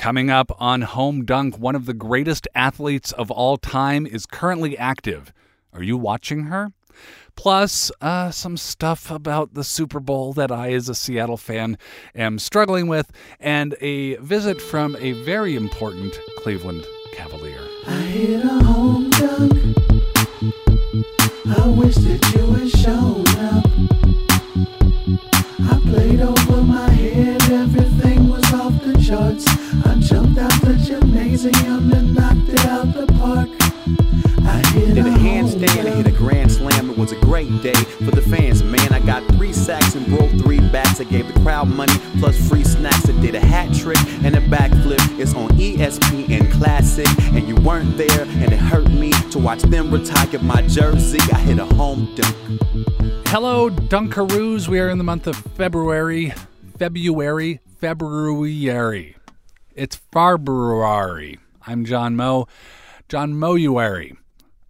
Coming up on Home Dunk, one of the greatest athletes of all time is currently active. Are you watching her? Plus, uh, some stuff about the Super Bowl that I, as a Seattle fan, am struggling with, and a visit from a very important Cleveland Cavalier. I hit a home dunk. I wish that you had shown off charts. I jumped out the gymnasium and knocked it out the park. I hit Did a a handstand, I hit a grand slam. It was a great day for the fans, man. I got three sacks and broke three bats. I gave the crowd money plus free snacks. I did a hat trick and a backflip. It's on ESPN Classic, and you weren't there, and it hurt me to watch them retire my jersey. I hit a home dunk. Hello, Dunkaroos. We are in the month of February. February. February. It's February. I'm John Moe. John Mouary.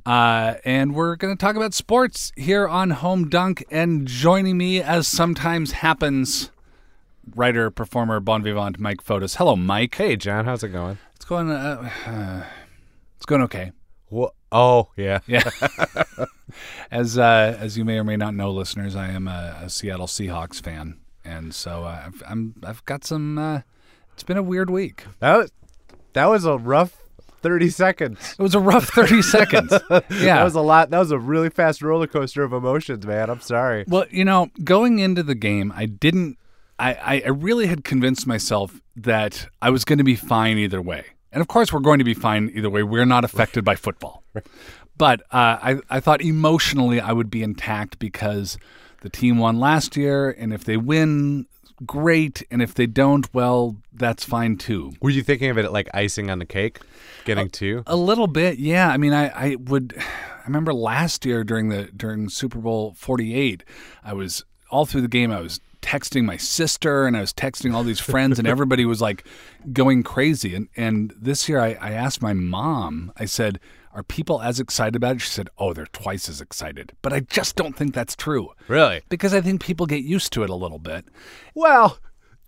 Uh, and we're going to talk about sports here on Home Dunk. And joining me, as sometimes happens, writer, performer, bon vivant, Mike Fotis. Hello, Mike. Hey, John, how's it going? It's going. Uh, uh, it's going okay. Oh, yeah. Yeah. as uh, as you may or may not know, listeners, I am a, a Seattle Seahawks fan, and so uh, I've, I'm I've got some. Uh, it's been a weird week. That was, that was a rough 30 seconds. It was a rough thirty seconds. Yeah. That was a lot. That was a really fast roller coaster of emotions, man. I'm sorry. well, you know, going into the game, I didn't. I, I, I really had convinced myself that I was going to be fine either way. And of course, we're going to be fine either way. We're not affected by football. But uh, I, I thought emotionally I would be intact because the team won last year. And if they win, great. And if they don't, well, that's fine too. Were you thinking of it like icing on the cake? Getting two? A little bit, yeah. I mean, I, I would. I remember last year during the during Super Bowl Forty Eight, I was all through the game. I was texting my sister and I was texting all these friends, and everybody was like going crazy. And and this year, I, I asked my mom. I said, "Are people as excited about it?" She said, "Oh, they're twice as excited." But I just don't think that's true Really? because I think people get used to it a little bit. Well,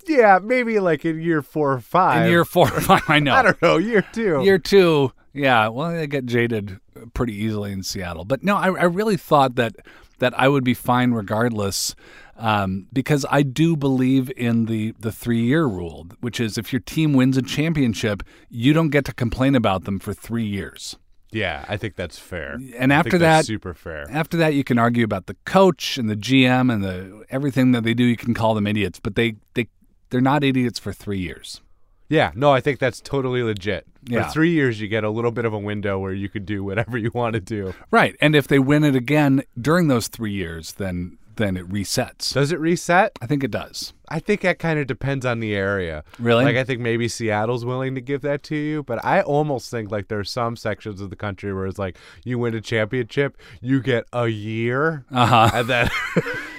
yeah, maybe like in year four or five. In year four or five, I know. I don't know, year two. Year two, yeah. Well, I get jaded pretty easily in Seattle, but no, I, I really thought that that I would be fine regardless, um, because I do believe in the the three year rule, which is if your team wins a championship, you don't get to complain about them for three years. Yeah, I think that's fair. And after that- super fair. After that, you can argue about the coach and the GM and the everything that they do. You can call them idiots, but they they they're not idiots for three years. Yeah, no, I think that's totally legit. Yeah. For three years, you get a little bit of a window where you could do whatever you want to do. Right, and if they win it again during those three years, then then it resets. Does it reset? I think it does. I think that kind of depends on the area. Really? Like I think maybe Seattle's willing to give that to you, but I almost think like there's some sections of the country where it's like you win a championship, you get a year, Uh huh. and then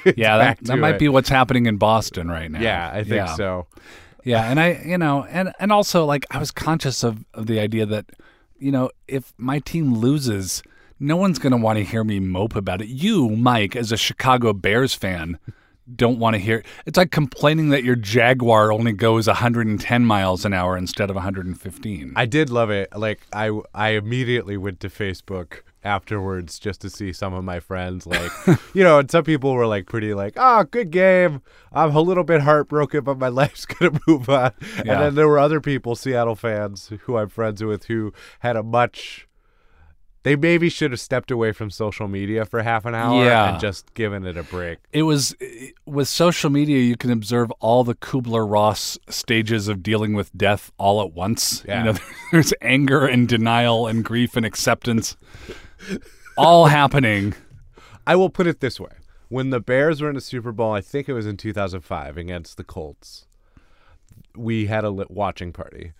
Yeah, that, that might it. be what's happening in Boston right now. Yeah, I think Yeah. so. Yeah, and I, you know, and and also like I was conscious of of the idea that, you know, if my team loses, no one's going to want to hear me mope about it. You, Mike, as a Chicago Bears fan, don't want to hear. It's like complaining that your Jaguar only goes 110 miles an hour instead of 115. I did love it. Like I, I immediately went to Facebook afterwards just to see some of my friends. Like, you know, and some people were like pretty like, "Oh, good game. I'm a little bit heartbroken, but my life's gonna move on." And then there were other people, Seattle fans, who I'm friends with, who had a much. They maybe should have stepped away from social media for half an hour Yeah. and just given it a break. it was with social media you can observe all the kubler-ross stages of dealing with death all at once Yeah. you know there's anger and denial and grief and acceptance all happening I will put it this way: when the Bears were in the Super Bowl, I think it was in 2005 against the Colts. We had a lit watching party,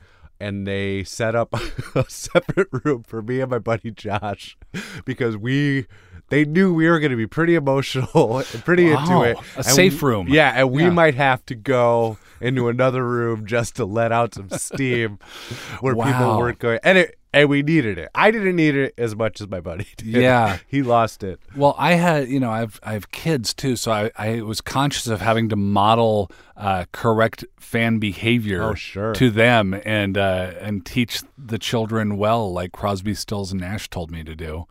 and they set up a separate room for me and my buddy Josh because we. They knew we were going to be pretty emotional and pretty into it. a And safe we- room. Yeah, and we Yeah. might have to go into another room just to let out some steam where people weren't going. And it and we needed it. I didn't need it as much as my buddy did. Yeah. he lost it. Well, I had, you know, I've I have kids too, so I, I was conscious of having to model uh, correct fan behavior Oh, sure. to them and uh, and teach the children well, like Crosby, Stills, and Nash told me to do,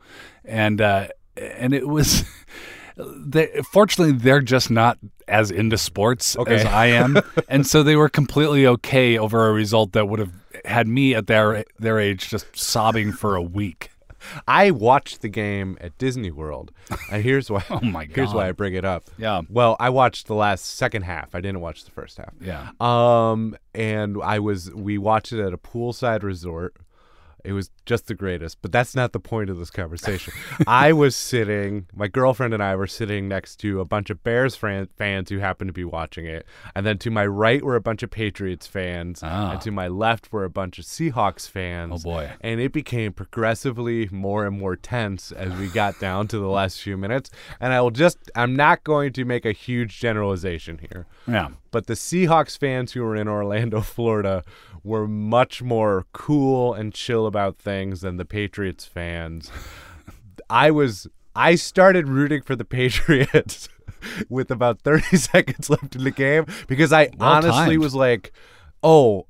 and uh, and it was. They, fortunately, they're just not as into sports Okay. as I am, and so they were completely okay over a result that would have had me at their their age just sobbing for a week. I watched the game at Disney World, and here's why. Oh my god. Here's why I bring it up. Yeah. Well, I watched the last second half. I didn't watch the first half. Yeah. Um, and I was we watched it at a poolside resort. It was just the greatest, but that's not the point of this conversation. I was sitting, my girlfriend and I were sitting next to a bunch of Bears fan, fans who happened to be watching it, and then to my right were a bunch of Patriots fans, Ah. and to my left were a bunch of Seahawks fans. Oh, boy. And it became progressively more and more tense as we got down to the last few minutes. And I will just, I'm not going to make a huge generalization here Yeah. but the Seahawks fans who were in Orlando, Florida, were much more cool and chill about things than the Patriots fans. I was I started rooting for the Patriots with about 30 seconds left in the game because I Well honestly timed. was like, "Oh,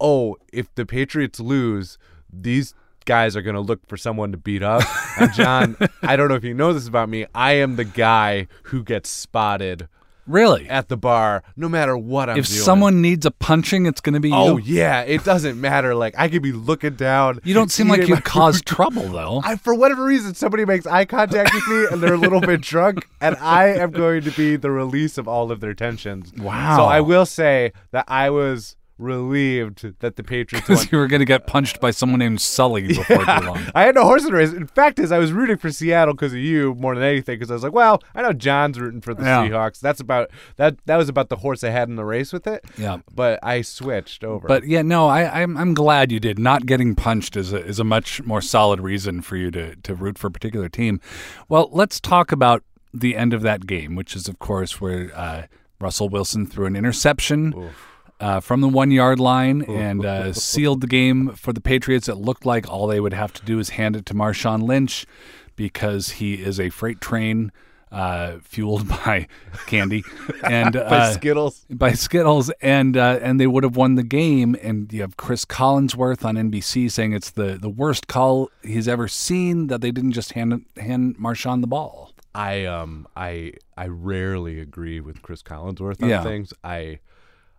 oh, if the Patriots lose, these guys are going to look for someone to beat up." And John, I don't know if you know this about me, I am the guy who gets spotted Really? at the bar no matter what I'm if doing. someone needs a punching, it's going to be Oh you. yeah, it doesn't matter. Like I could be looking down. You don't seem like you my cause trouble, though. I for whatever reason somebody makes eye contact with me and they're a little bit drunk and I am going to be the release of all of their tensions. Wow. So I will say that I was relieved that the Patriots won. You were going to get punched by someone named Sully before too long. I had no horse in the race. In fact, is I was rooting for Seattle because of you more than anything, because I was like, well, I know John's rooting for the Yeah. Seahawks. That's about that. That was about the horse I had in the race with it. Yeah. But I switched over. But yeah, no, I, I'm I'm glad you did. Not getting punched is a, is a much more solid reason for you to to root for a particular team. Well, let's talk about the end of that game, which is of course where uh, Russell Wilson threw an interception. Uh, from the one yard line and uh, sealed the game for the Patriots. It looked like all they would have to do is hand it to Marshawn Lynch because he is a freight train uh, fueled by candy and by uh, Skittles. by Skittles, and uh, and they would have won the game. And you have Chris Collinsworth on NBC saying it's the, the worst call he's ever seen that they didn't just hand hand Marshawn the ball. I um I I rarely agree with Chris Collinsworth on Yeah. things. I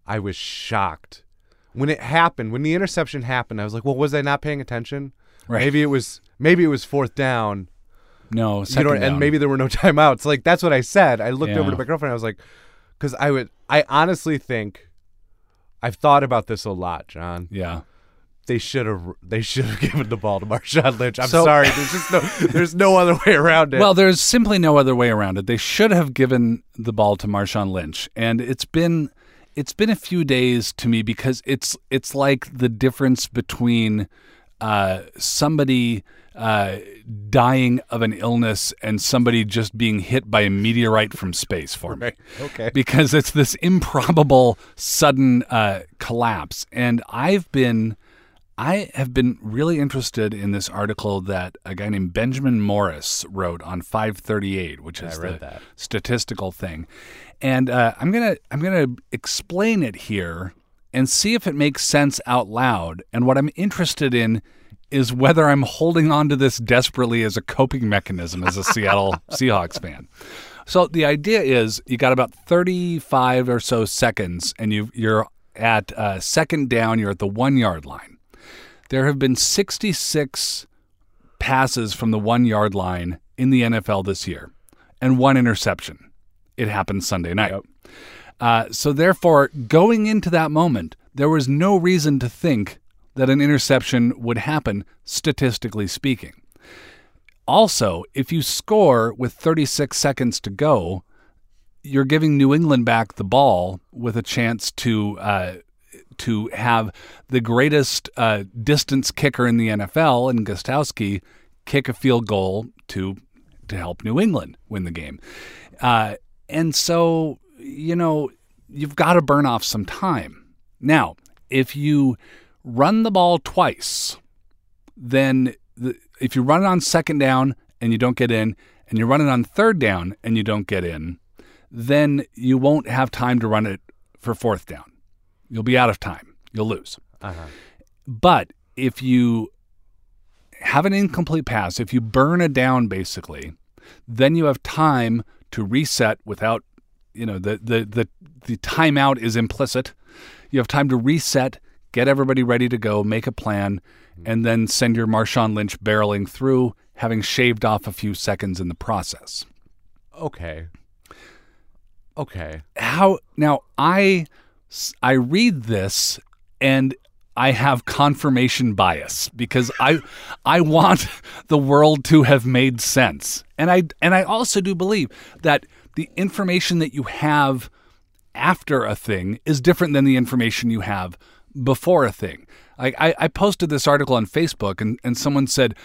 I was shocked when it happened. When the interception happened, I was like, "Well, was I not paying attention? Right. Maybe it was maybe it was fourth down. No, You know, down. and maybe there were no timeouts. Like that's what I said. I looked over to my girlfriend. I was like, because I would. I honestly think I've thought about this a lot, John. yeah. They should have. They should have given the ball to Marshawn Lynch. I'm So- sorry. There's just no. There's no other way around it. Well, there's simply no other way around it. They should have given the ball to Marshawn Lynch, and it's been it's been a few days to me because it's it's like the difference between uh, somebody uh, dying of an illness and somebody just being hit by a meteorite from space for me. okay. Because it's this improbable sudden uh, collapse, and I've been. I have been really interested in this article that a guy named Benjamin Morris wrote on 538, which is the that. statistical thing, and uh, I'm gonna I'm gonna explain it here and see if it makes sense out loud. And what I'm interested in is whether I'm holding on to this desperately as a coping mechanism as a Seattle Seahawks fan. So the idea is you got about 35 or so seconds, and you you're at uh, second down. You're at the one yard line. There have been 66 passes from the one yard line in the NFL this year, and one interception. It happened Sunday night. Uh, so, therefore, going into that moment, there was no reason to think that an interception would happen, statistically speaking. Also, if you score with 36 seconds to go, you're giving New England back the ball with a chance to uh, to have the greatest uh, distance kicker in the NFL, and Gostkowski, kick a field goal to to help New England win the game. Uh, and so, you know, you've got to burn off some time. Now, if you run the ball twice, then the, if you run it on second down and you don't get in, and you run it on third down and you don't get in, then you won't have time to run it for fourth down. You'll be out of time. You'll lose. Uh-huh. But if you have an incomplete pass, if you burn a down basically, then you have time to reset without, you know, the the the, the timeout is implicit. You have time to reset, get everybody ready to go, make a plan, and then send your Marshawn Lynch barreling through, having shaved off a few seconds in the process. Okay. Okay. how now I I read this and I have confirmation bias because I I want the world to have made sense. And I and I also do believe that the information that you have after a thing is different than the information you have before a thing. I, I posted this article on Facebook and, and someone said,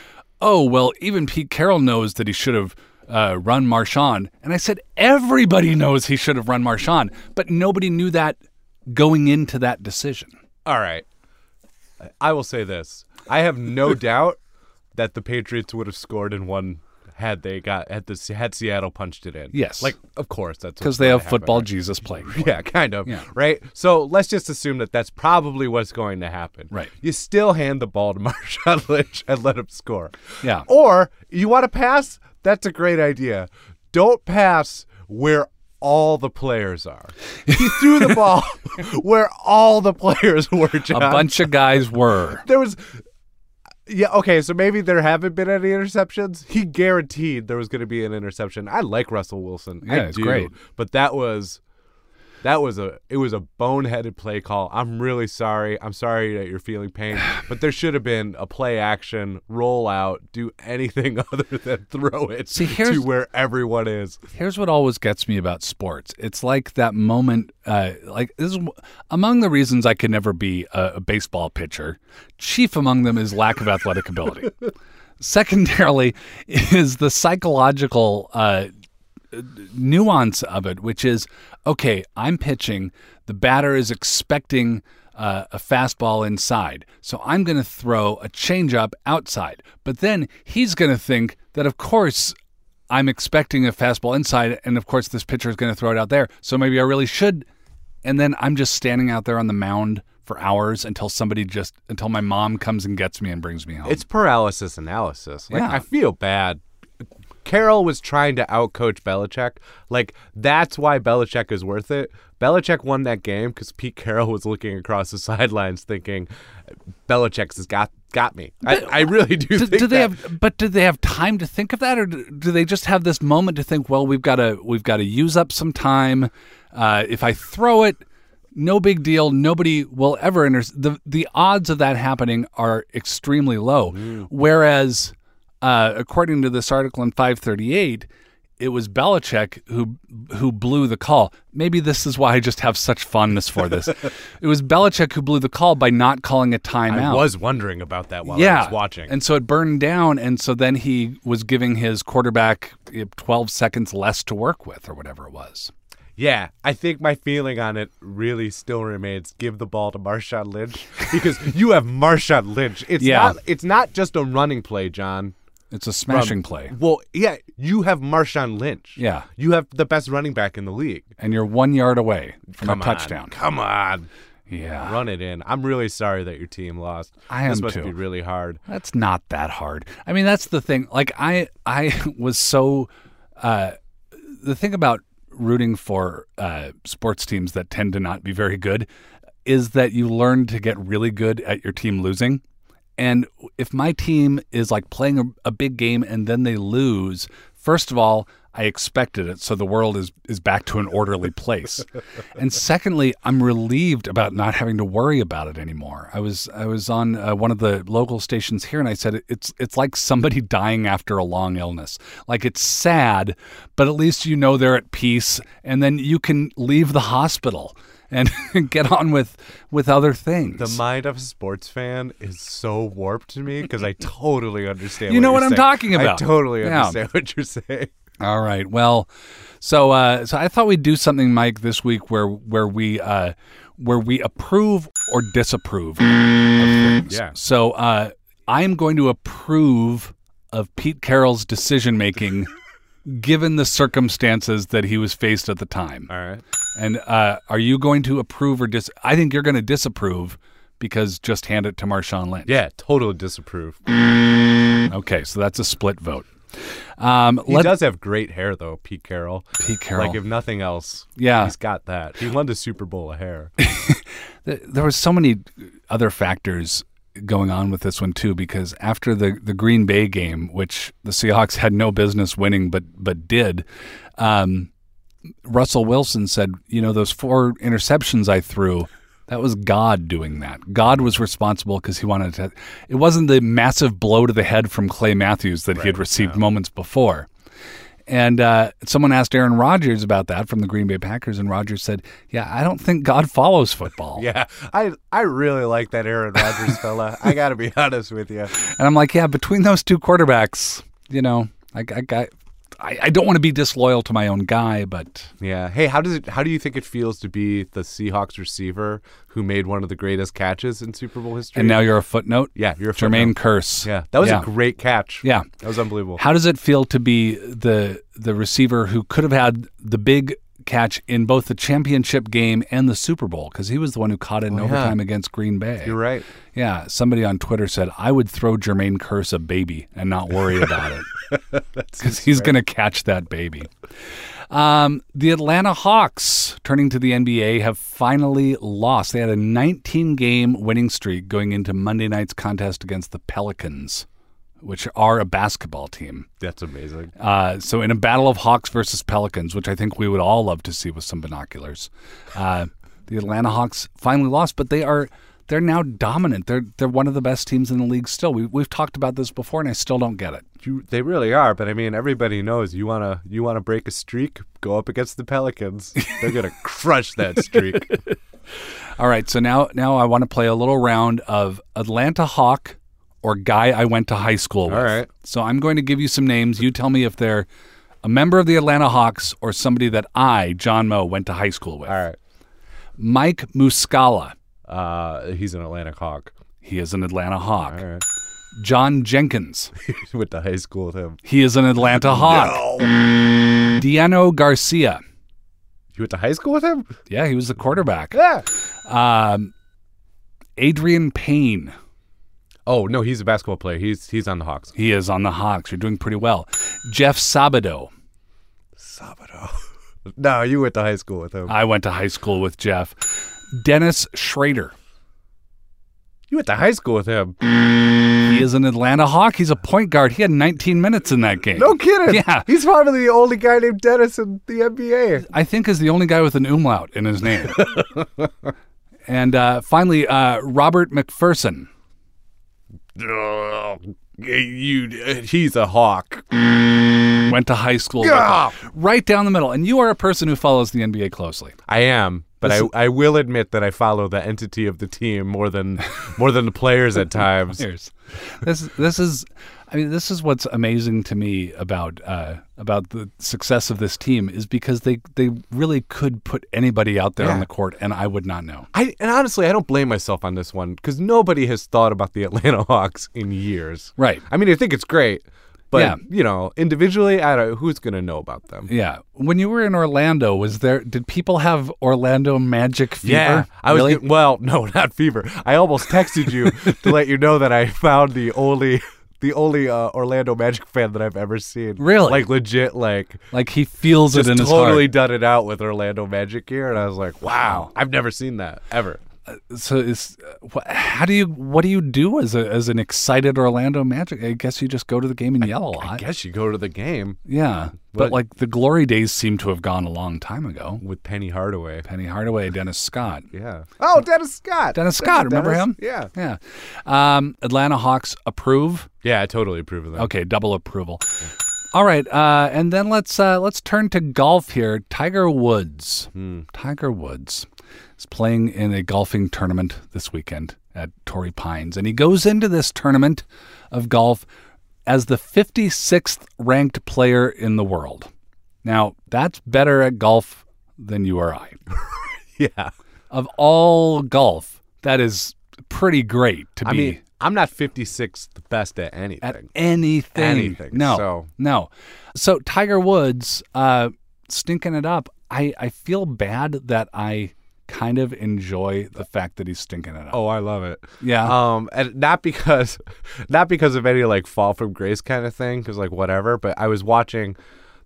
Oh, well, even Pete Carroll knows that he should have uh, run Marshawn. And I said, everybody knows he should have run Marshawn, but nobody knew that going into that decision. All right. I will say this. I have no doubt that the Patriots would have scored and won had they got had the had Seattle punched it in. Yes. Like of course that's Because they have happen, football? Jesus playing. Yeah, kind of. Yeah. Right? So let's just assume that that's probably what's going to happen. Right. You still hand the ball to Marshawn Lynch and let him score. Yeah. Or you want to pass? That's a great idea. Don't pass where all the players are. He threw the ball where all the players were, John. A bunch of guys were. There was yeah, okay, so maybe there haven't been any interceptions. He guaranteed there was going to be an interception. I like Russell Wilson. I Yeah, it's do, great. But that was that was a it was a boneheaded play call. I'm really sorry. I'm sorry that you're feeling pain, but there should have been a play action, roll out, do anything other than throw it See, to where everyone is. Here's what always gets me about sports. It's like that moment. Uh, like this is among the reasons I could never be a, a baseball pitcher. Chief among them is lack of athletic ability. Secondarily, is the psychological uh, nuance of it, which is okay, I'm pitching, the batter is expecting uh, a fastball inside, so I'm going to throw a changeup outside. But then he's going to think that, of course, I'm expecting a fastball inside, and of course, this pitcher is going to throw it out there, so maybe I really should. And then I'm just standing out there on the mound for hours until somebody just until my mom comes and gets me and brings me home. It's paralysis analysis. Like Yeah. I feel bad. Carroll was trying to outcoach Belichick. Like that's why Belichick is worth it. Belichick won that game because Pete Carroll was looking across the sidelines, thinking, "Belichick's has got got me." I, I really do. do, think do they that. have but do they have time to think of that or do, do they just have this moment to think well we've got to we've got to use up some time uh, if i throw it no big deal nobody will ever inter- the the odds of that happening are extremely low whereas uh, according to this article in 538 it was Belichick who who blew the call. Maybe this is why I just have such fondness for this. it was Belichick who blew the call by not calling a timeout I was wondering about that while yeah. I was watching. And so it burned down. And so then he was giving his quarterback eh, 12 seconds less to work with or whatever it was. Yeah, I think my feeling on it really still remains: give the ball to Marshawn Lynch because you have Marshawn Lynch. It's Yeah. not. It's not just a running play, John. It's a smashing play. Well, yeah, you have Marshawn Lynch. Yeah. you have the best running back in the league. And you're one yard away from Come a on, touchdown. Come on, Yeah. run it in. I'm really sorry that your team lost. I This am must too. be really hard. That's not that hard. I mean, that's the thing. Like I, I was so. Uh, the thing about rooting for uh, sports teams that tend to not be very good is that you learn to get really good at your team losing. And if my team is like playing a, a big game and then they lose, first of all, I expected it, so the world is is back to an orderly place. and secondly, I'm relieved about not having to worry about it anymore. I was I was on uh, one of the local stations here, and I said it's it's like somebody dying after a long illness. Like it's sad, but at least you know they're at peace, and then you can leave the hospital and get on with with other things. The mind of a sports fan is so warped to me because I totally understand. You know what what I'm saying. talking about. I totally Yeah. understand what you're saying. All right. Well, so uh, so I thought we'd do something, Mike, this week where where we uh, where we approve or disapprove of things. Yeah. So uh, I'm going to approve of Pete Carroll's decision making given the circumstances that he was faced at the time. All right. And uh, are you going to approve or dis? I think you're going to disapprove because just hand it to Marshawn Lynch. Yeah, totally disapprove. Okay, so that's a split vote. Um, He let does have great hair though, Pete Carroll. Pete Carroll. Like if nothing else, Yeah. he's got that. He won the Super Bowl of hair. There was so many other factors going on with this one too because after the the Green Bay game which the Seahawks had no business winning but but did um, Russell Wilson said you know those four interceptions I threw that was God doing that. God was responsible because he wanted to it wasn't the massive blow to the head from Clay Matthews that he had received moments before and uh, someone asked Aaron Rodgers about that from the Green Bay Packers, and Rodgers said, "Yeah, I don't think God follows football." yeah, I I really like that Aaron Rodgers fella. I got to be honest with you. And I'm like, yeah, between those two quarterbacks, you know, I, I got, I, I don't want to be disloyal to my own guy, but Yeah. Hey, how does it? How do you think it feels to be the Seahawks receiver who made one of the greatest catches in Super Bowl history? and now you're a footnote. yeah, you're a Jermaine footnote. Kearse. Yeah, that was Yeah. a great catch. Yeah. that was unbelievable. How does it feel to be the the receiver who could have had the big catch in both the championship game and the Super Bowl because he was the one who caught it in Oh, yeah. overtime against Green Bay. You're right. Yeah, somebody on Twitter said I would throw Jermaine Kearse a baby and not worry about it because he's going to catch that baby. Um, the Atlanta Hawks, turning to the NBA, have finally lost. They had a 19 game winning streak going into Monday night's contest against the Pelicans, which are a basketball team. That's amazing. Uh, so, in a battle of Hawks versus Pelicans, which I think we would all love to see with some binoculars, uh, the Atlanta Hawks finally lost, but they are they're now dominant. They're they're one of the best teams in the league still. We, we've talked about this before, and I still don't get it. You, they really are, but I mean, everybody knows you wanna you wanna break a streak, go up against the Pelicans. They're gonna crush that streak. All right, so now now I want to play a little round of Atlanta Hawk or guy I went to high school with. All right. So I'm going to give you some names. You tell me if they're a member of the Atlanta Hawks or somebody that I, John Moe, went to high school with. All right. Mike Muscala. Uh, he's an Atlanta Hawk. He is an Atlanta Hawk. All right. John Jenkins. Went to high school with him. He is an Atlanta Hawk. Diano Garcia. You went to high school with him? Yeah, he was the quarterback. Yeah. Um, Adreian Payne. Oh no, he's a basketball player. He's he's on the Hawks. He is on the Hawks. You're doing pretty well. Jeff Sabado. Sabado. no, you went to high school with him. I went to high school with Jeff. Dennis Schröder. you went to high school with him. He is an Atlanta Hawk. He's a point guard. He had 19 minutes in that game. No kidding. Yeah. He's probably the only guy named Dennis in the NBA. I think is the only guy with an umlaut in his name. and uh, finally, uh, Robert McPherson. You, he's a hawk. Went to high school. Yeah. Right down the middle. And you are a person who follows the NBA closely. I am, but I, I will admit that I follow the entity of the team more than more than the players at times. Here's this. This is. I mean, this is what's amazing to me about uh, about the success of this team is because they they really could put anybody out there on the court, and I would not know. I and honestly, I don't blame myself on this one because nobody has thought about the Atlanta Hawks in years. Right. I mean, I think it's great, but Yeah. you know, individually, I don't. Who's gonna know about them? Yeah. When you were in Orlando, was there? Did people have Orlando Magic fever? Yeah, I was. really. well, no, not fever. I almost texted you to let you know that I found the only, the only uh, Orlando Magic fan that I've ever seen. Really? like legit, like like he feels it in his heart. totally done it out with Orlando Magic gear, and I was like, wow, I've never seen that ever. So is uh, how do you what do you do as a as an excited Orlando Magic? I guess you just go to the game and yell a I lot. I guess you go to the game Yeah, but But- like the glory days seem to have gone a long time ago. with Penny Hardaway. Penny Hardaway, Dennis Scott. Yeah. Oh, Dennis Scott. Dennis Scott, remember him? Yeah. Yeah. Um, Atlanta Hawks approve. Yeah, I totally approve of that. Okay, double approval. All right, uh, and then let's uh, let's turn to golf here. Tiger Woods. Tiger Woods is playing in a golfing tournament this weekend at Torrey Pines, and he goes into this tournament of golf as the 56th ranked player in the world. Now, that's better at golf than you or I. Yeah. Of all golf, that is pretty great to be I mean, I'm not 56th best at anything. at anything. Anything, No, so- no. So Tiger Woods uh, stinking it up. I, I feel bad that I kind of enjoy the fact that he's stinking it up. oh, I love it. yeah. Um, and not because, not because of any like fall from grace kind of thing, because like whatever. But I was watching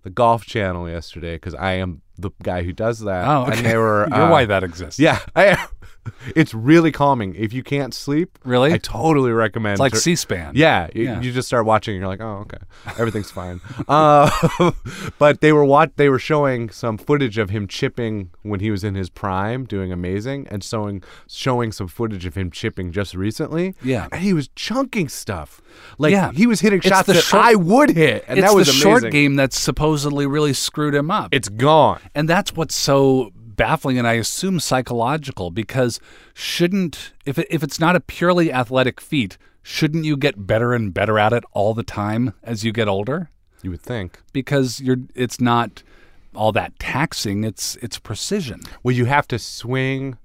the Golf Channel yesterday because I am the guy who does that. oh, okay. and they were. You're uh, why that exists. Yeah, I am. It's really calming. If you can't sleep, Really? I totally recommend. It's like tur- C-SPAN. Yeah, you, Yeah. you just start watching and you're like, oh, okay, everything's fine. Uh, but they were wat- they were showing some footage of him chipping when he was in his prime, doing amazing, and showing showing some footage of him chipping just recently. Yeah. and he was chunking stuff. Like Yeah. he was hitting It's shots the that short- I would hit, and it's that was the amazing. short game that's supposedly really screwed him up. It's gone. And that's what's so baffling and I assume psychological because shouldn't if it, if it's not a purely athletic feat, shouldn't you get better and better at it all the time as you get older? You would think. Because you're it's not all that taxing, it's it's precision. Well, you have to swing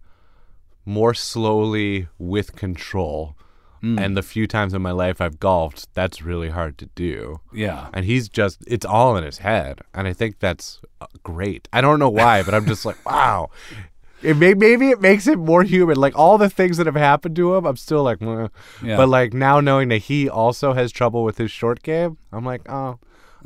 more slowly with control. Hmm. And the few times in my life I've golfed, that's really hard to do. Yeah. And he's just, it's all in his head. And I think that's uh, great. I don't know why, but I'm just like, wow. It may, maybe it makes him more human. Like all the things that have happened to him, I'm still like. Yeah. but like now knowing that he also has trouble with his short game, I'm like, oh,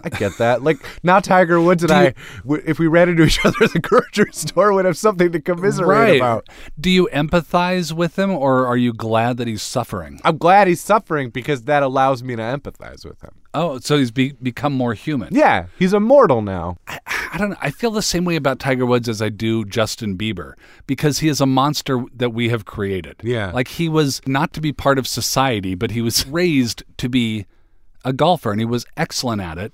I get that. like now Tiger Woods and I, you- w- if we ran into each other at the grocery store, would have something to commiserate Right. about. Do you empathize with him or are you glad that he's suffering? I'm glad he's suffering because that allows me to empathize with him. Oh, so he's be, become more human. Yeah, he's immortal now. I don't know. I feel the same way about Tiger Woods as I do Justin Bieber because he is a monster that we have created. Yeah. Like he was not to be part of society, but he was raised to be a golfer and he was excellent at it.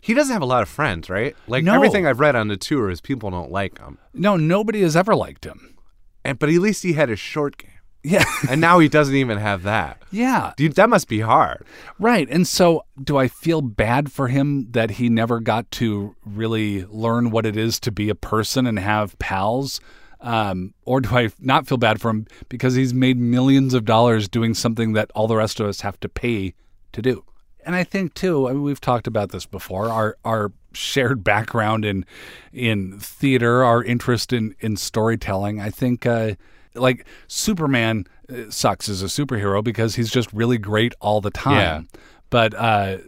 He doesn't have a lot of friends, right? Like No. everything I've read on the tour is people don't like him. No, nobody has ever liked him. And but at least he had a short game. Yeah. And now he doesn't even have that. yeah. Dude, that must be hard. Right. And so do I feel bad for him that he never got to really learn what it is to be a person and have pals? Um, or do I not feel bad for him because he's made millions of dollars doing something that all the rest of us have to pay to do? And I think too, I mean, we've talked about this before. Our our shared background in in theater, our interest in in storytelling. I think uh, like Superman uh, sucks as a superhero because he's just really great all the time. But uh,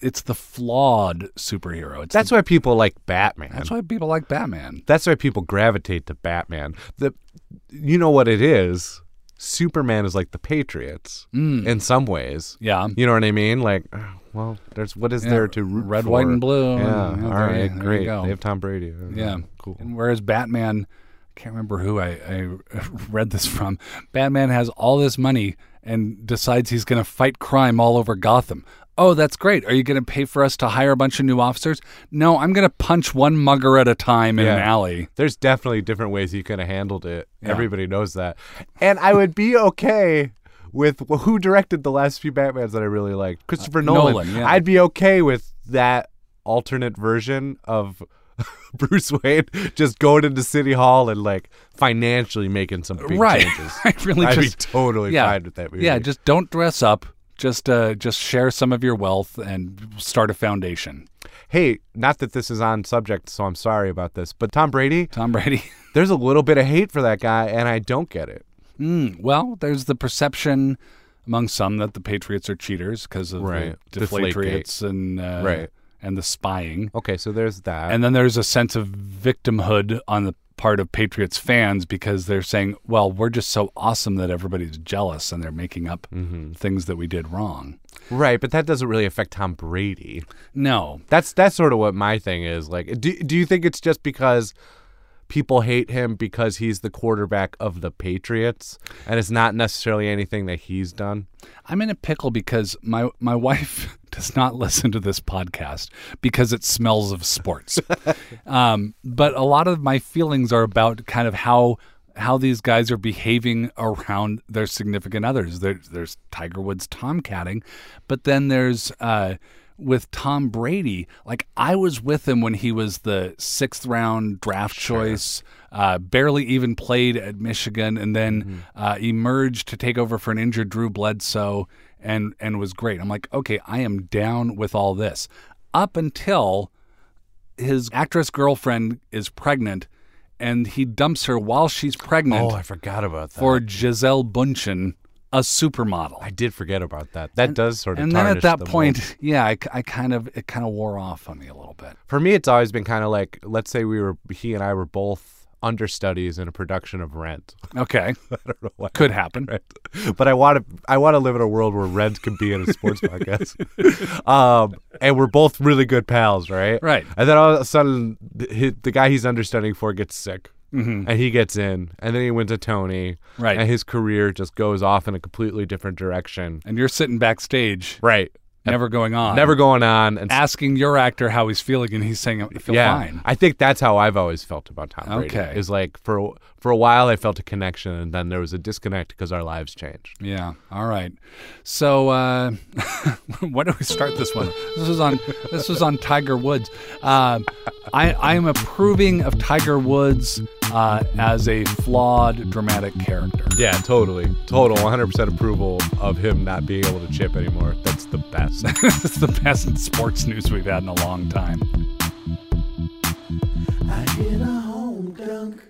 it's the flawed superhero. It's That's why people like Batman. that's why people like Batman. That's why people gravitate to Batman. The you know what it is? Superman is like the Patriots in some ways. Yeah. You know what I mean? Like, well, there's what is Yeah, there to root red, for? white, and blue. Yeah, and- all right, you great. They have Tom Brady. Uh, Yeah. cool. And whereas Batman, I can't remember who I, I read this from. Batman has all this money and decides he's going to fight crime all over Gotham. Oh, that's great. Are you going to pay for us to hire a bunch of new officers? No, I'm going to punch one mugger at a time in an alley. There's definitely different ways you could have handled it. Yeah. Everybody knows that. And I would be okay with well, who directed the last few Batmans that I really liked. Christopher Nolan. Uh, Nolan, yeah. I'd be okay with that alternate version of Bruce Wayne just going into City Hall and like financially making some big right. changes. I really I'd just be totally yeah. fine with that movie. Yeah, just don't dress up. Just uh, just share some of your wealth and start a foundation. hey, not that this is on subject, so I'm sorry about this, but Tom Brady, Tom Brady. there's a little bit of hate for that guy, and I don't get it. Mm, well, there's the perception among some that the Patriots are cheaters because of Right. the Deflategate. and uh, Right. and the spying. Okay, so there's that. And then there's a sense of victimhood on the part of Patriots fans because they're saying, "Well, we're just so awesome that everybody's jealous and they're making up Mm-hmm. things that we did wrong." right, but that doesn't really affect Tom Brady. No, That's that's sort of what my thing is. Like, do do you think it's just because people hate him because he's the quarterback of the Patriots, and it's not necessarily anything that he's done? I'm in a pickle because my my wife does not listen to this podcast because it smells of sports. um, but a lot of my feelings are about kind of how how these guys are behaving around their significant others. There, there's Tiger Woods tomcatting, but then there's uh, with Tom Brady, like I was with him when he was the sixth round draft choice, uh, barely even played at Michigan, and then uh, emerged to take over for an injured Drew Bledsoe, and and was great. I'm like, okay, I am down with all this. Up until his actress girlfriend is pregnant, and he dumps her while she's pregnant Oh, I forgot about that. for Gisele Bündchen, a supermodel. I did forget about that. That does sort of and then at that the point, yeah, I, I kind of it kind of wore off on me a little bit. for me, it's always been kind of like, let's say we were, he and I were both understudies in a production of Rent. Okay, I don't know why. could happen. Right. But I want to I want to live in a world where Rent could be in a sports podcast. Um, and we're both really good pals, right? Right. And then all of a sudden, the, the guy he's understudying for gets sick. And he gets in, and then he wins a Tony. Mm-hmm. Right. And his career just goes off in a completely different direction. And you're sitting backstage, Right. never going on, Never going on. And asking your actor how he's feeling, and he's saying, "I feel yeah, fine." I think that's how I've always felt about Tom Brady. Okay. Is like for for a while I felt a connection, and then there was a disconnect because our lives changed. Yeah. All right. So uh, when do we start this one? This was on. This was on Tiger Woods. Uh, I I am approving of Tiger Woods uh, as a flawed dramatic character. Yeah, totally. Total 100% approval of him not being able to chip anymore. That's the best. it's the best sports news we've had in a long time. I hit a home dunk.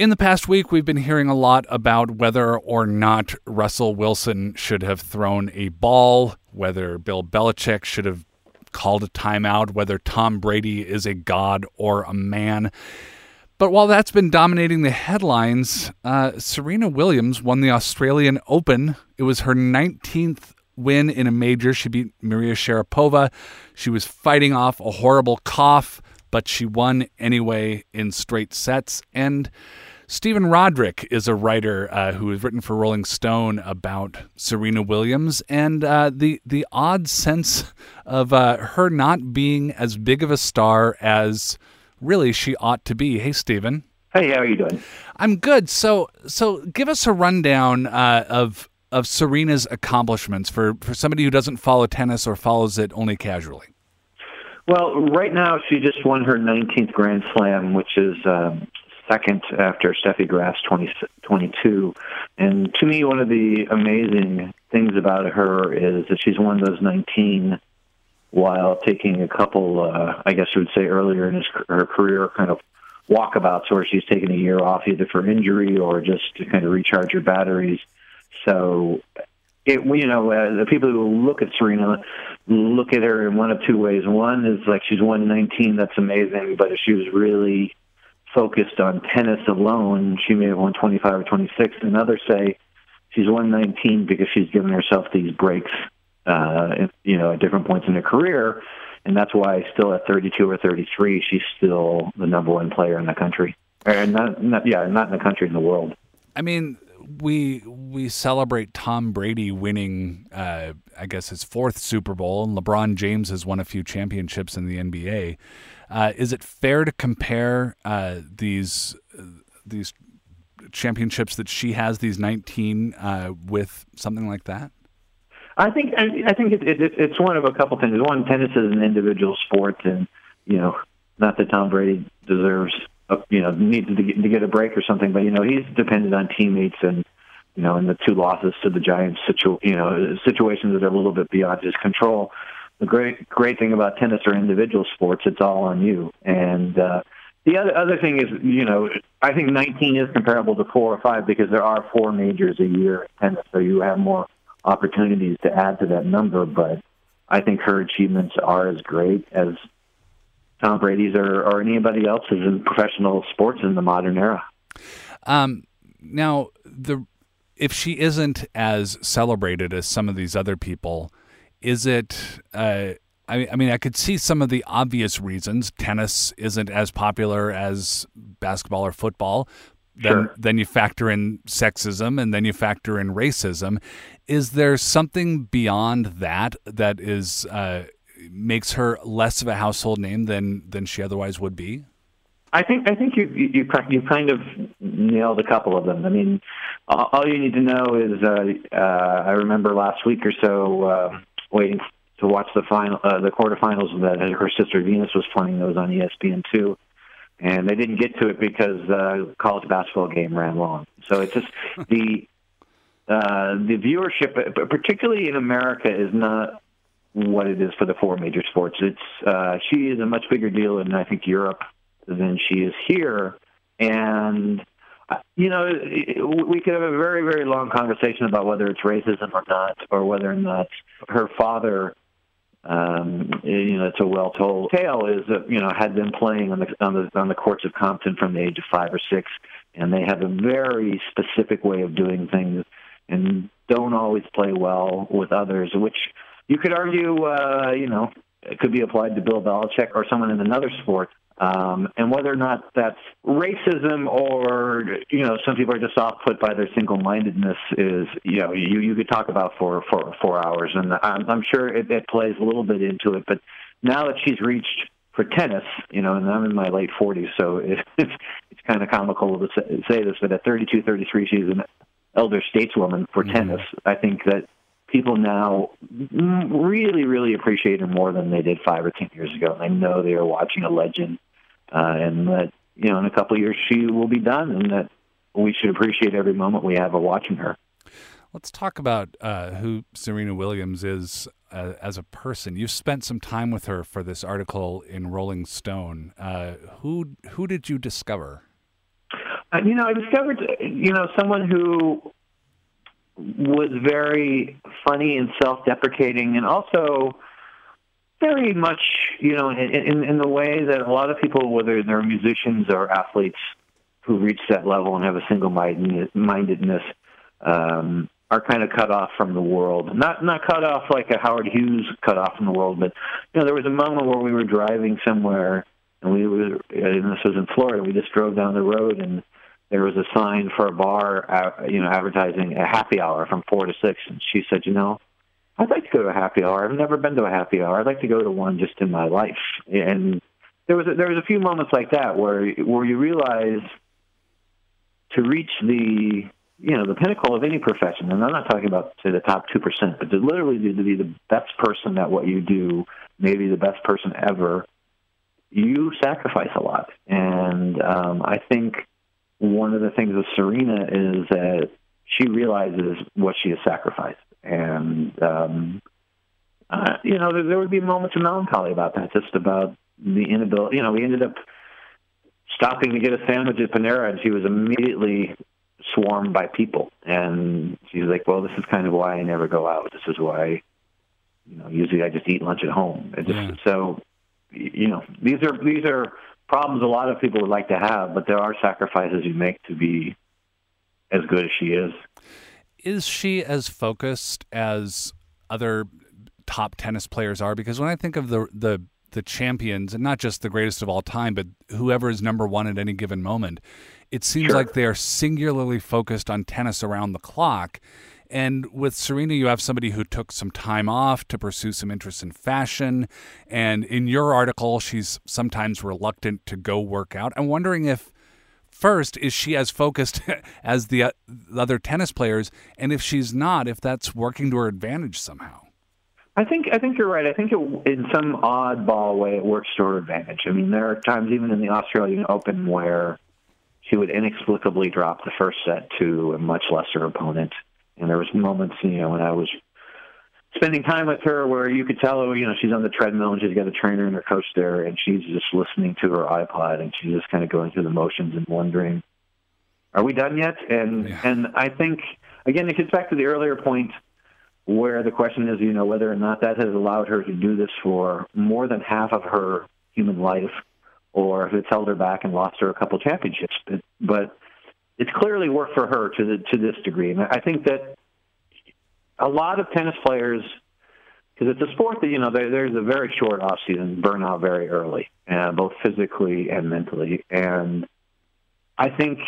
In the past week, we've been hearing a lot about whether or not Russell Wilson should have thrown a ball, whether Bill Belichick should have called a timeout, whether Tom Brady is a god or a man. But while that's been dominating the headlines, uh, Serena Williams won the Australian Open. It was her 19th win in a major. She beat Maria Sharapova. She was fighting off a horrible cough, but she won anyway in straight sets. And Stephen Rodrick is a writer uh, who has written for Rolling Stone about Serena Williams and uh, the the odd sense of uh, her not being as big of a star as really she ought to be. Hey, Stephen. Hey, how are you doing? I'm good. So, so give us a rundown uh, of of Serena's accomplishments for for somebody who doesn't follow tennis or follows it only casually. Well, right now she just won her 19th Grand Slam, which is um, second after Steffi Graf's 20, 22. And to me, one of the amazing things about her is that she's won those 19 while taking a couple, uh, I guess you would say earlier in his, her career, kind of walkabouts where she's taken a year off either for injury or just to kind of recharge her batteries. So it, you know, uh, the people who look at Serena look at her in one of two ways. One is like she's won 19, that's amazing, but if she was really focused on tennis alone, she may have won 25 or 26. And others say she's won 19 because she's given herself these breaks, uh, you know, at different points in her career. And that's why still at 32 or 33, she's still the number one player in the country. Or not, not, yeah, not in the country, in the world. I mean, we we celebrate Tom Brady winning, uh, I guess, his fourth Super Bowl, and LeBron James has won a few championships in the NBA. Uh, is it fair to compare uh, these uh, these championships that she has, these nineteen, uh, with something like that? I think I, think it, it, it's one of a couple things. One, tennis is an individual sport, and you know, not that Tom Brady deserves, a, you know, needs to get, to get a break or something, but you know, he's dependent on teammates, and you know, in the two losses to the Giants, situ, you know, situations that are a little bit beyond his control. The great great thing about tennis or individual sports, it's all on you, and. uh the other other thing is, you know, I think 19 is comparable to four or five because there are four majors a year in tennis, so you have more opportunities to add to that number. But I think her achievements are as great as Tom Brady's or, or anybody else's in professional sports in the modern era. Um, now, the if she isn't as celebrated as some of these other people, is it? Uh, I, I mean, I could see some of the obvious reasons. Tennis isn't as popular as basketball or football. Then, Sure. then you factor in sexism, and then you factor in racism. Is there something beyond that that is uh, makes her less of a household name than than she otherwise would be? I think I think you you you kind of nailed a couple of them. I mean, all all you need to know is uh, uh, I remember last week or so uh, waiting to watch the final, uh, the quarterfinals that her sister Venus was playing. Those on ESPN two, and they didn't get to it because uh, college basketball game ran long. So it's just the uh, the viewership, uh, particularly in America, is not what it is for the four major sports. It's uh, she is a much bigger deal in I think Europe than she is here, and you know we could have a very very long conversation about whether it's racism or not, or whether or not her father. Um, you know, it's a well-told tale. Is that you know had been playing on the on the on the courts of Compton from the age of five or six, and they have a very specific way of doing things, and don't always play well with others, which you could argue, uh, you know, it could be applied to Bill Belichick or someone in another sport. Um, and whether or not that's racism or you know some people are just off put by their single-mindedness is you know you you could talk about for for four hours and I'm, I'm sure it, it plays a little bit into it. But now that she's reached for tennis, you know, and I'm in my late 40s, so it's it's kind of comical to say this, but at 32, 33, she's an elder stateswoman for mm-hmm. tennis. I think that people now really, really appreciate her more than they did five or ten years ago. And I know they are watching a legend, uh, and that you know in a couple of years she will be done, and that we should appreciate every moment we have of watching her. Let's talk about uh, who Serena Williams is uh, as a person. You've spent some time with her for this article in Rolling Stone. Uh, who who did you discover? Uh, you know, I discovered you know someone who was very funny and self-deprecating, and also very much, you know, in, in, in the way that a lot of people, whether they're musicians or athletes, who reach that level and have a single-mindedness, um, are kind of cut off from the world. Not not cut off like a Howard Hughes cut off from the world, but you know, there was a moment where we were driving somewhere, and we were, and this was in Florida. We just drove down the road, and there was a sign for a bar, uh, you know, advertising a happy hour from four to six, and she said, you know, I'd like to go to a happy hour. I've never been to a happy hour. I'd like to go to one just in my life. And there was a, there was a few moments like that where where you realize to reach the you know the pinnacle of any profession, and I'm not talking about say the top two percent, but to literally to be the best person at what you do, maybe the best person ever, you sacrifice a lot. And um, I think one of the things with Serena is that she realizes what she has sacrificed, and um, uh, you know there, there would be moments of melancholy about that, just about the inability. You know, we ended up stopping to get a sandwich at Panera, and she was immediately swarmed by people, and she's like, "Well, this is kind of why I never go out. This is why." You know, usually I just eat lunch at home. just, yeah. So, you know, these are these are problems a lot of people would like to have, but there are sacrifices you make to be as good as she is. Is she as focused as other top tennis players are? Because when I think of the the the champions, and not just the greatest of all time, but whoever is number one at any given moment, it seems sure. like they are singularly focused on tennis around the clock. And with Serena, you have somebody who took some time off to pursue some interest in fashion. And in your article, she's sometimes reluctant to go work out. I'm wondering if, first, is she as focused as the, uh, the other tennis players? And if she's not, if that's working to her advantage somehow? I think I think you're right. I think it, in some oddball way it works to her advantage. I mean, there are times even in the Australian Open where she would inexplicably drop the first set to a much lesser opponent and there was moments, you know, when I was spending time with her where you could tell her, you know, she's on the treadmill and she's got a trainer and her coach there, and she's just listening to her iPod and she's just kind of going through the motions and wondering, are we done yet? And yeah. and I think again, it gets back to the earlier point where the question is, you know, whether or not that has allowed her to do this for more than half of her human life, or if it's held her back and lost her a couple championships. But, but it's clearly worked for her to the, to this degree. And I think that a lot of tennis players, because it's a sport that you know there, there's a very short off season, burn out very early, uh, both physically and mentally. And I think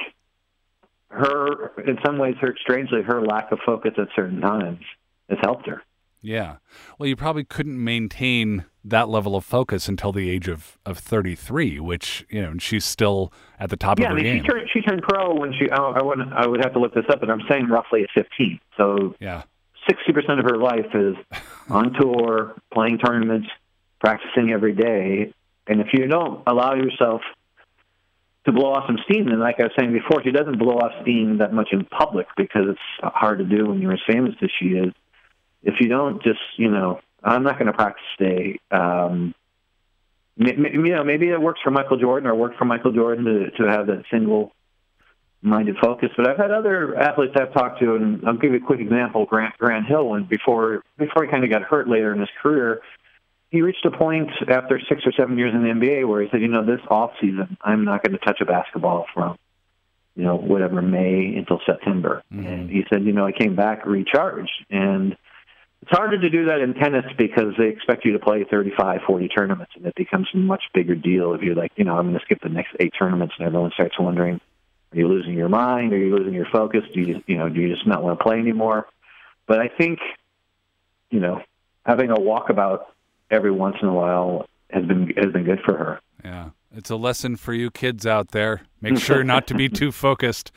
her, in some ways, her strangely, her lack of focus at certain times has helped her. Yeah. Well, you probably couldn't maintain that level of focus until the age of, of 33, which, you know, she's still at the top yeah, of her I mean, game. She turned, she turned pro when she, oh, I, would I would have to look this up, but I'm saying roughly at 15. So, yeah. Sixty percent of her life is on tour, playing tournaments, practicing every day. And if you don't allow yourself to blow off some steam, and like I was saying before, she doesn't blow off steam that much in public because it's hard to do when you're as famous as she is. If you don't just, you know, I'm not going to practice today. Um, you know, maybe it works for Michael Jordan or worked for Michael Jordan to to have that single minded focus. But I've had other athletes I've talked to, and I'll give you a quick example. Grant Grant Hill, when before before he kind of got hurt later in his career, he reached a point after six or seven years in the NBA where he said, you know, this off season, I'm not going to touch a basketball from, you know, whatever May until September. Mm-hmm. And he said, you know, I came back recharged and it's harder to do that in tennis because they expect you to play 35, 40 tournaments, and it becomes a much bigger deal if you're like, you know, I'm going to skip the next eight tournaments, and everyone starts wondering, are you losing your mind? Are you losing your focus? Do you, you know, do you just not want to play anymore? But I think, you know, having a walkabout every once in a while has been has been good for her. Yeah. It's a lesson for you kids out there. Make sure not to be too focused.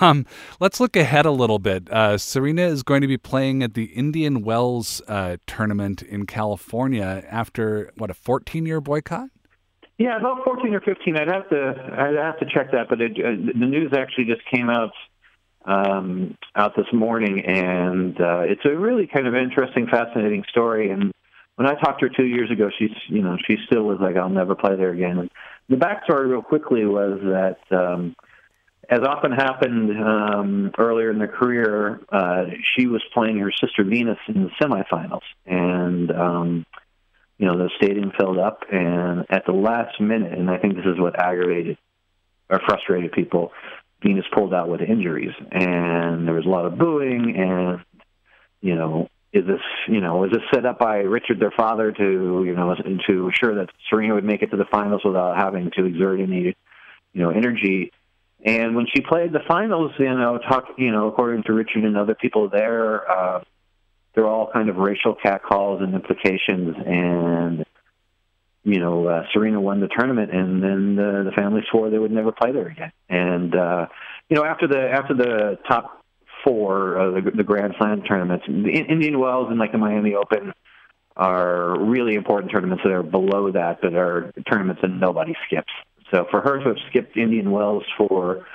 Um, let's look ahead a little bit. Uh, Serena is going to be playing at the Indian Wells uh, tournament in California after what a 14 year boycott. Yeah, about 14 or 15. I'd have to I'd have to check that, but it, uh, the news actually just came out um, out this morning, and uh, it's a really kind of interesting, fascinating story. And when I talked to her two years ago, she's you know she still was like, I'll never play there again. And the backstory, real quickly, was that um, as often happened um, earlier in their career, uh, she was playing her sister Venus in the semifinals, and um, you know the stadium filled up, and at the last minute, and I think this is what aggravated or frustrated people. Venus pulled out with injuries, and there was a lot of booing, and you know is this you know is this set up by Richard their father to you know to assure that Serena would make it to the finals without having to exert any you know energy and when she played the finals you know talk you know according to Richard and other people there uh there are all kind of racial catcalls and implications and you know uh, Serena won the tournament and then the, the family swore they would never play there again and uh you know after the after the top four uh, the, the Grand Slam tournaments. The Indian Wells and like the Miami Open are really important tournaments that are below that, that are tournaments that nobody skips. So for her to have skipped Indian Wells for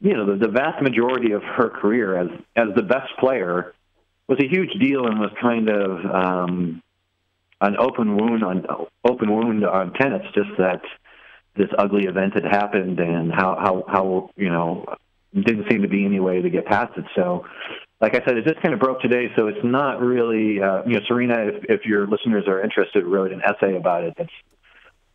you know the, the vast majority of her career as as the best player was a huge deal and was kind of um, an open wound on open wound on tennis. Just that this ugly event had happened and how how how you know didn't seem to be any way to get past it. So, like I said, it just kind of broke today. So it's not really, uh, you know, Serena. If, if your listeners are interested, wrote an essay about it. That's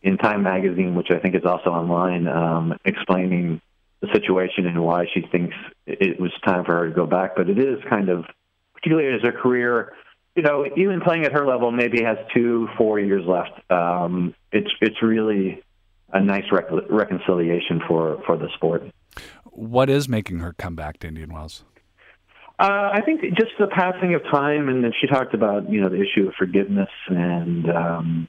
in Time Magazine, which I think is also online, um, explaining the situation and why she thinks it was time for her to go back. But it is kind of, particularly as her career, you know, even playing at her level, maybe has two, four years left. Um, it's it's really a nice rec- reconciliation for for the sport what is making her come back to Indian Wells? Uh, I think just the passing of time, and then she talked about you know the issue of forgiveness, and um,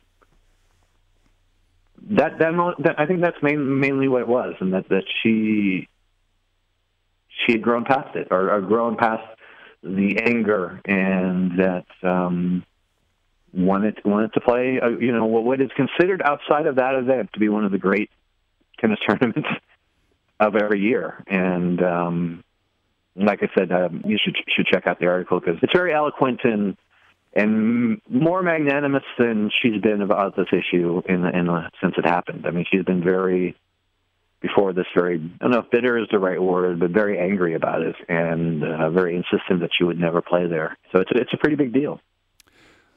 that, that that I think that's main, mainly what it was, and that that she she had grown past it, or, or grown past the anger, and that um, wanted wanted to play. Uh, you know what is considered outside of that event to be one of the great tennis tournaments of every year. And um, like I said, um, you should should check out the article because it's very eloquent and and more magnanimous than she's been about this issue in the, in the, since it happened. I mean, she's been very before this very I don't know if bitter is the right word, but very angry about it and uh, very insistent that she would never play there. So it's a, it's a pretty big deal.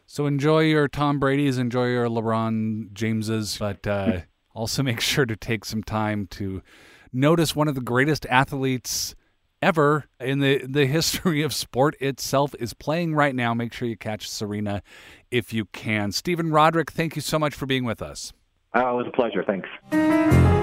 So enjoy your Tom Brady's, enjoy your LeBron Jameses, but uh, also make sure to take some time to notice one of the greatest athletes ever in the, the history of sport itself is playing right now. Make sure you catch Serena if you can. Stephen Rodrick, thank you so much for being with us. Oh, it was a pleasure. Thanks.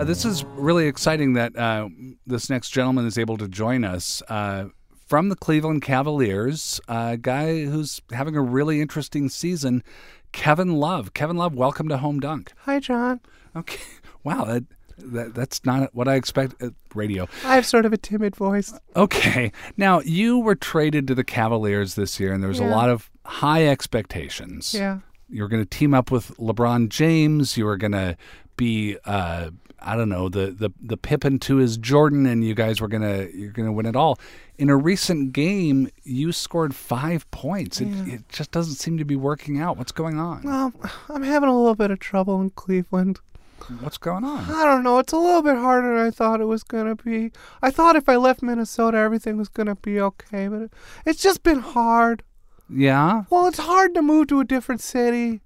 Uh, this is really exciting that uh, this next gentleman is able to join us. Uh, from the Cleveland Cavaliers, a guy who's having a really interesting season. Kevin Love. Kevin Love, welcome to Home Dunk. Hi, John. Okay. Wow, that, that that's not what I expect at radio. I have sort of a timid voice. Okay. Now, you were traded to the Cavaliers this year, and there was a lot of high expectations. Yeah. You were going to team up with LeBron James. You were going to be, uh, I don't know, the, the, the Pippin to his Jordan, and you guys were going to you're to win it all. In a recent game, you scored five points. It, it just doesn't seem to be working out. What's going on? Well, I'm having a little bit of trouble in Cleveland. What's going on? I don't know. It's a little bit harder than I thought it was going to be. I thought if I left Minnesota, everything was going to be okay, but it, it's just been hard. Yeah, Well, it's hard to move to a different city.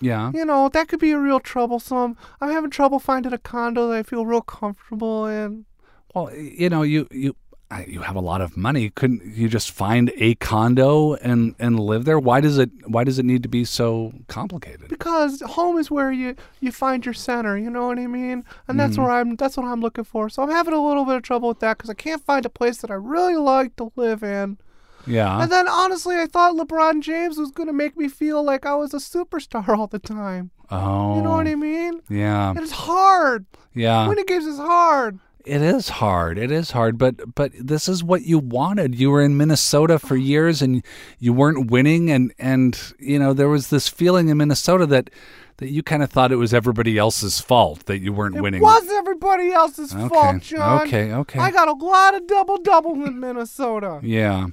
Yeah. You know, that could be a real troublesome. I'm having trouble finding a condo that I feel real comfortable in. Well, you know, you you you have a lot of money. Couldn't you just find a condo and and live there? Why does it Why does it need to be so complicated? because home is where you you find your center you know what i mean and that's mm-hmm. where i'm that's what i'm looking for so i'm having a little bit of trouble with that because i can't find a place that i really like to live in Yeah. and then honestly i thought lebron james was going to make me feel like i was a superstar all the time oh. you know what i oh. mean Yeah. and it's hard Yeah. winning games is hard It is hard. It is hard, but but this is what you wanted. You were in Minnesota for years and you weren't winning and and you know, there was this feeling in Minnesota that that you kind of thought it was everybody else's fault that you weren't it winning. It was everybody else's Okay, fault john okay, okay. i got a lot of double doubles in minnesota Yeah.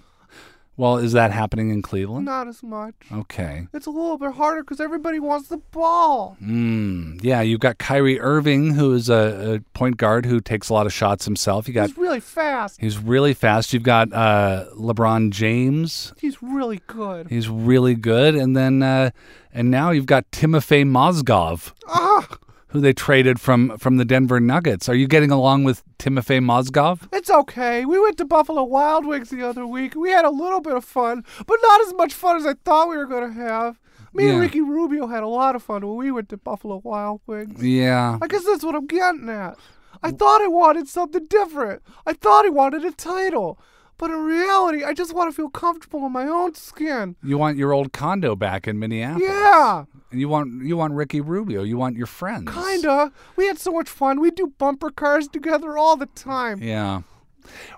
Well, is that happening in Cleveland? not as much Okay. it's a little bit harder because everybody wants the ball Mm, yeah, you've got Kyrie Irving, who is a, a point guard who takes a lot of shots himself. You got He's really fast. he's really fast. You've got uh, LeBron James. He's really good. He's really good, and then uh, and now you've got Timofey Mozgov, Ah, who they traded from from the Denver Nuggets. Are you getting along with Timofey Mozgov? it's okay. We went to Buffalo Wild Wings the other week. We had a little bit of fun, but not as much fun as I thought we were going to have. Me and Ricky Rubio had a lot of fun when we went to Buffalo Wild Wings. Yeah. I guess that's what I'm getting at. I thought I wanted something different. I thought I wanted a title. But in reality, I just want to feel comfortable in my own skin. You want your old condo back in Minneapolis. Yeah, And you want you want Ricky Rubio. You want your friends. kinda. We had so much fun. We do bumper cars together all the time. Yeah.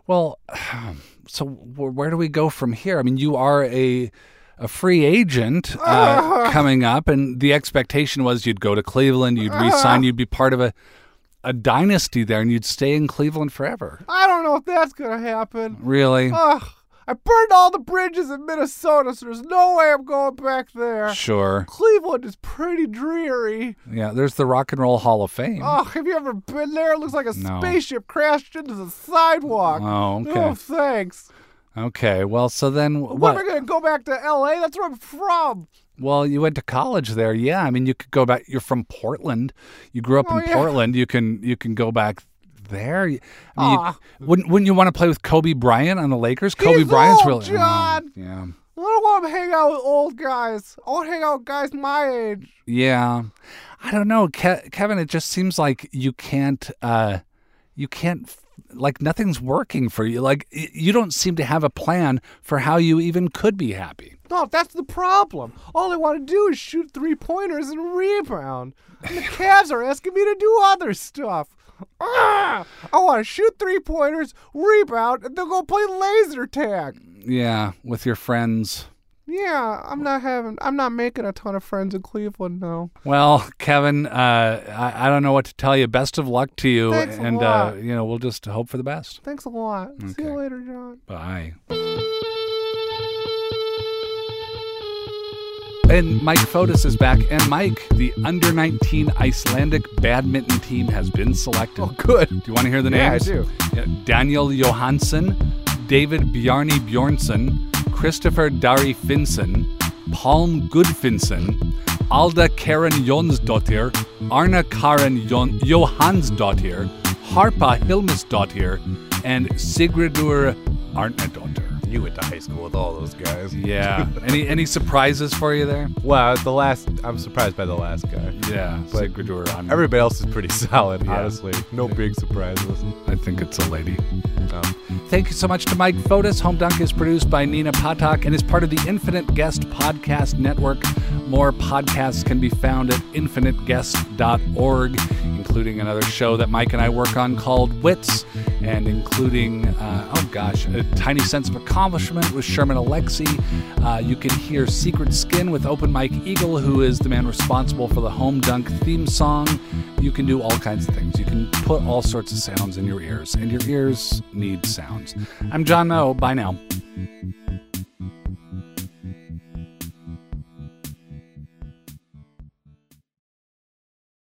Well, so where do we go from here? I mean, you are a a free agent uh, coming up, and the expectation was you'd go to Cleveland, you'd resign, you'd be part of a a dynasty there, and you'd stay in Cleveland forever. I don't know if that's gonna happen. Really? Ugh, I burned all the bridges in Minnesota, so there's no way I'm going back there. Sure. Cleveland is pretty dreary. Yeah. There's the Rock and Roll Hall of Fame. Oh, have you ever been there? It looks like a No. spaceship crashed into the sidewalk. Oh, okay. No thanks. Okay. Well, so then what? am I what? gonna go back to L.A.? That's where I'm from. Well, you went to college there. Yeah. I mean, you could go back. You're from Portland. You grew up Oh, in yeah. Portland. You can you can go back there. I mean, you- wouldn't wouldn't you want to play with Kobe Bryant on the Lakers? Kobe He's Bryant's old, really John. yeah. I don't want to hang out with old guys. I want to hang out with guys my age. Yeah. I don't know, Ke- Kevin. It just seems like you can't. uh You can't. Like nothing's working for you. Like you don't seem to have a plan for how you even could be happy. No, that's the problem. All I want to do is shoot three pointers and rebound. And the Cavs are asking me to do other stuff. Ah! I want to shoot three pointers, rebound, and then go play laser tag. Yeah, with your friends. Yeah, I'm not having, I'm not making a ton of friends in Cleveland now. Well, Kevin, uh, I, I don't know what to tell you. Best of luck to you, Thanks a and lot. Uh, you know we'll just hope for the best. Thanks a lot. See you later, John. Bye. And Mike Fotis is back. And Mike, the under 19 Icelandic badminton team has been selected. Oh, good. Do you want to hear the Yeah, I names? do. Daniel Johansson, David Bjarni Bjornsson, Christopher Dari Finson, Palm Gudfinson, Alda Karen Jonsdottir, Arna Karen Jon- Johansdottir, Harpa Hilmisdottir, and Sigridur Arnadottir. You went to high school with all those guys. Yeah. any any surprises for you there? Wow, the last. I'm surprised by the last guy. Yeah. But Sigurdur Everybody else is pretty solid, Yeah. honestly. No big surprises. I think it's a lady. Um, Thank you so much to Mike Fotis. Home Dunk is produced by Nina Patak and is part of the Infinite Guest Podcast Network. More podcasts can be found at infiniteguest.org, including another show that Mike and I work on called Wits, and including, uh, oh gosh, A Tiny Sense of Accomplishment with Sherman Alexie. Uh, you can hear Secret Skin with Open Mike Eagle, who is the man responsible for the Home Dunk theme song. You can do all kinds of things. You can put all sorts of sounds in your ears, and your ears need sounds. I'm John Moe. Bye now.